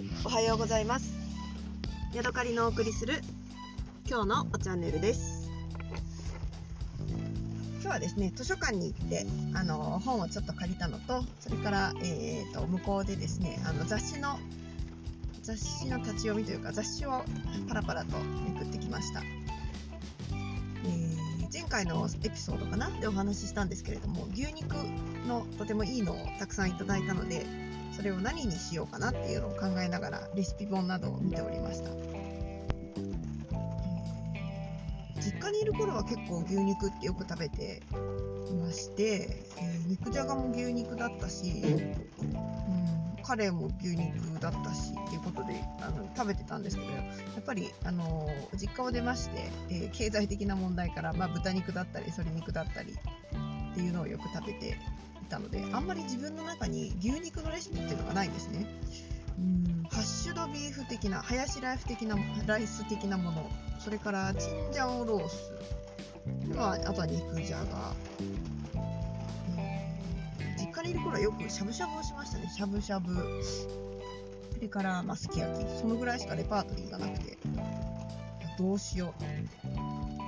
んおはようございます。ヤドカリのお送りする今日のチャンネルです。今日はですね図書館に行ってあの本をちょっと借りたのとそれから、えー、と向こうでですねあの雑誌の雑誌の立ち読みというか雑誌をパラパラとめくってきました、え前回のエピソードかなでお話ししたんですけれども牛肉のとてもいいのをたくさんいただいたのでそれを何にしようかなっていうのを考えながらレシピ本などを見ておりました、実家にいる頃は結構牛肉ってよく食べていまして、えー肉じゃがも牛肉だったし、うん、カレーも牛肉だったしっていうことであの食べてたんですけどやっぱり、あの実家を出まして、えー経済的な問題から、まあ、豚肉だったり鶏肉だったりっていうのをよく食べてたのであんまり自分の中に牛肉のレシピっていうのがないんですね。うんハッシュドビーフ的なハヤシライフ的なライス的なものそれからチンジャオロース、まあ、あとは肉じゃが、実家にいる頃はよくしゃぶしゃぶをしましたね。しゃぶしゃぶ。それから、まあ、すき焼き。そのぐらいしかレパートリーがなくて。どうしよう。と思って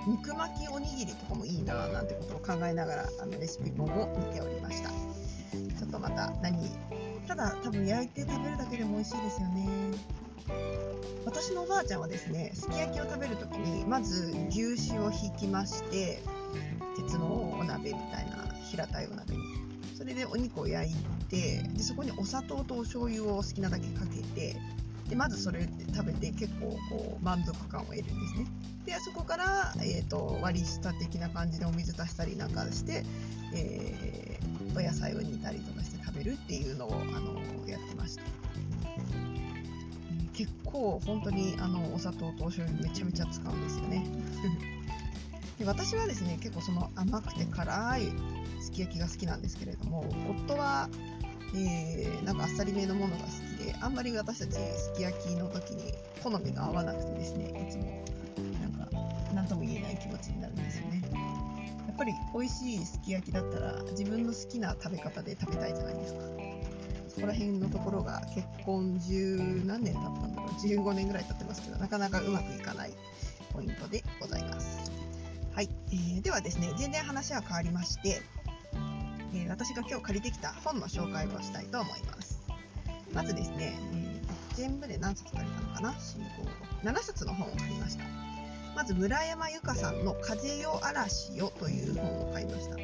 肉巻きおにぎりとかもいいななんてことを考えながらあのレシピ本を見ておりました。ちょっとまた何ただ多分焼いて食べるだけでも美味しいですよね。私のおばあちゃんはですねすき焼きを食べるときにまず牛脂を引きまして鉄のお鍋みたいな平たいお鍋に。それでお肉を焼いてでそこにお砂糖とお醤油を好きなだけかけてでまずそれで食べて結構こう満足感を得るんですね。でそこから、えー、と割り下的な感じでお水足したりなんかして、えーお野菜を煮たりとかして食べるっていうのを、あのやってました。結構本当にあのお砂糖とお醤油めちゃめちゃ使うんですよね。で私はですね結構その甘くて辛いすき焼きが好きなんですけれども夫は、えーなんかあっさりめのものが好きであんまり私たちすき焼きの時に好みが合わなくてですねいつもなんか何とも言えない気持ちになるんですよね。やっぱり美味しいすき焼きだったら自分の好きな食べ方で食べたいじゃないですか。そこら辺のところが結婚十何年経ったんだろう。15年ぐらい経ってますけどなかなかうまくいかないポイントでございます。はい、えーではですね全然話は変わりまして、え私が今日借りてきた本の紹介をしたいと思います。まずですね、えー全部で何冊借りたのかな進行7冊の本を借りました。まず村山由佳さんの「風よ嵐よ」という本を買いました。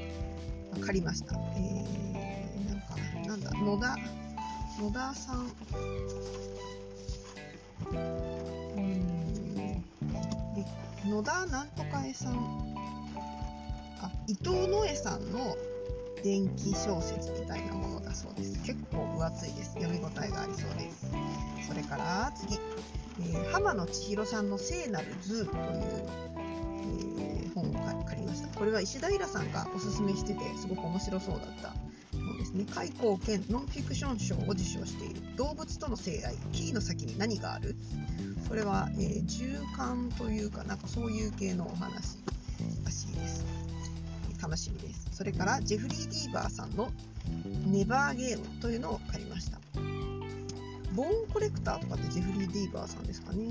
借りました。えー、なんかなんだ野田野田さん。うん野田なんとか絵さん。あ伊藤野枝さんの伝記小説みたいなものだそうです。結構分厚いです。読み応えがありそうです。それから次、えー濱野ちひろさんの「聖なるズー」という、えー本を借りました。これは石田衣良さんがおすすめしててすごく面白そうだった本ですね。開高健ノンフィクション賞を受賞している。動物との性愛。禁忌の先に何がある？これは、えー循環というかなんかそういう系のお話らしいです。楽しみです。それからジェフリー・ディーバーさんの「ネバーゲーム」というのを借りました。ボーンコレクターとかってジェフリー・ディーバーさんですかね。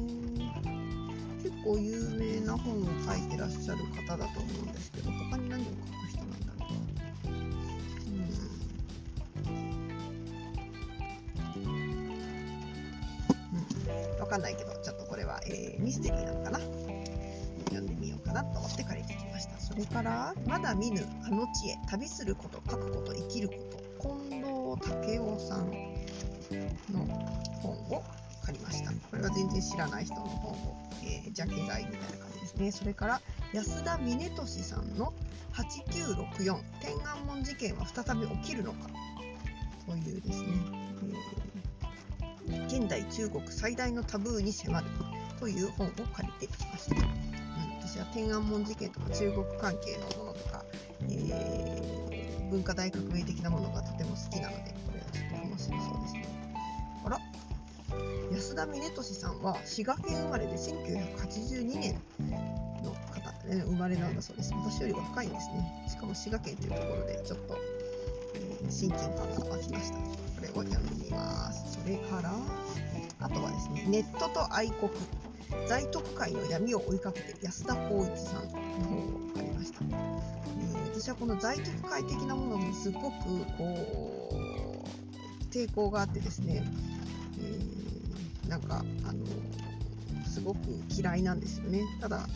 結構有名な本を書いてらっしゃる方だと思うんですけど他に何を書く人なんだろう。うん、うん、わかんないけどちょっとこれは、えーミステリーなのかな。読んでみようかなと思って借りてきました。それからまだ見ぬあの地へ旅すること書くこと生きること近藤武雄さんの本を借りました。これは全然知らない人の本を、えー、ジャケ買いみたいな感じですね。それから安田峰俊さんの8964天安門事件は再び起きるのかというですね、えー現代中国最大のタブーに迫るという本を借りてきました、天安門事件とか中国関係のものとか、えー文化大革命的なものがとても好きなのでこれはちょっと面白そうですね。あら？安田峰俊さんは滋賀県生まれで1982年の方、ね、生まれなんだそうです。私より若いんですね。しかも滋賀県というところでちょっと、えー親近感が湧きました。これを読みます。それからあとはですね、ネットと愛国、在特会の闇を追いかけて安田光一さんの本をありました。えー、私はこの在特会的なものにすごくこう抵抗があってですね、えー、なんかあのすごく嫌いなんですよね。ただ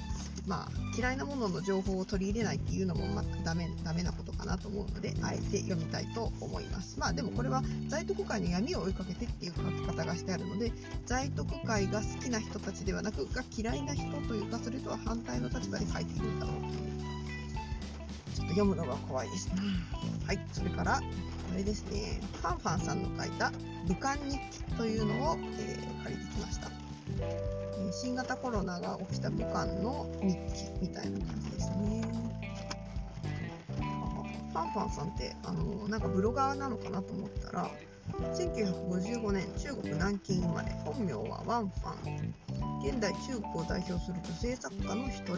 まあ、嫌いなものの情報を取り入れないっていうのも、まあ、ダメダメなことかなと思うので、あえて読みたいと思います。まあ、でもこれは在特会の闇を追いかけてっていう書き方がしてあるので、在特会が好きな人たちではなく、が嫌いな人というか、それとは反対の立場で書いているんだろうという。ちょっと読むのが怖いですね。はい、それから、これですね、ファンファンさんの書いた武漢日記というのを、えー、借りてきました。新型コロナが起きた武漢の日記みたいな感じファンファンさんってあのなんかブロガーなのかなと思ったら1955年中国南京生まれ。本名はワンファン。現代中国を代表する女性作家の一人。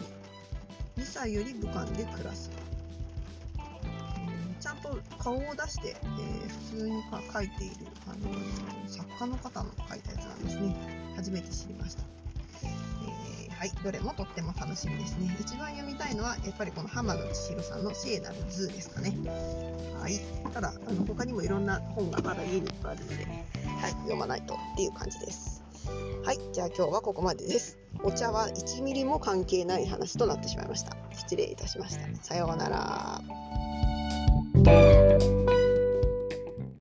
2歳より武漢で暮らす。ちゃんと顔を出して、えー、普通に書いている、あの、作家の方の書いたやつなんですね。初めて知りました。はい、どれもとっても楽しみですね。一番読みたいのは、やっぱりこの浜野千尋さんの聖なる図ですかね。はい。ただ、あの他にもいろんな本がまだ家にあるので、はい、読まないとっていう感じです。はい、じゃあ今日はここまでです。お茶は1ミリも関係ない話となってしまいました。失礼いたしました。さようなら。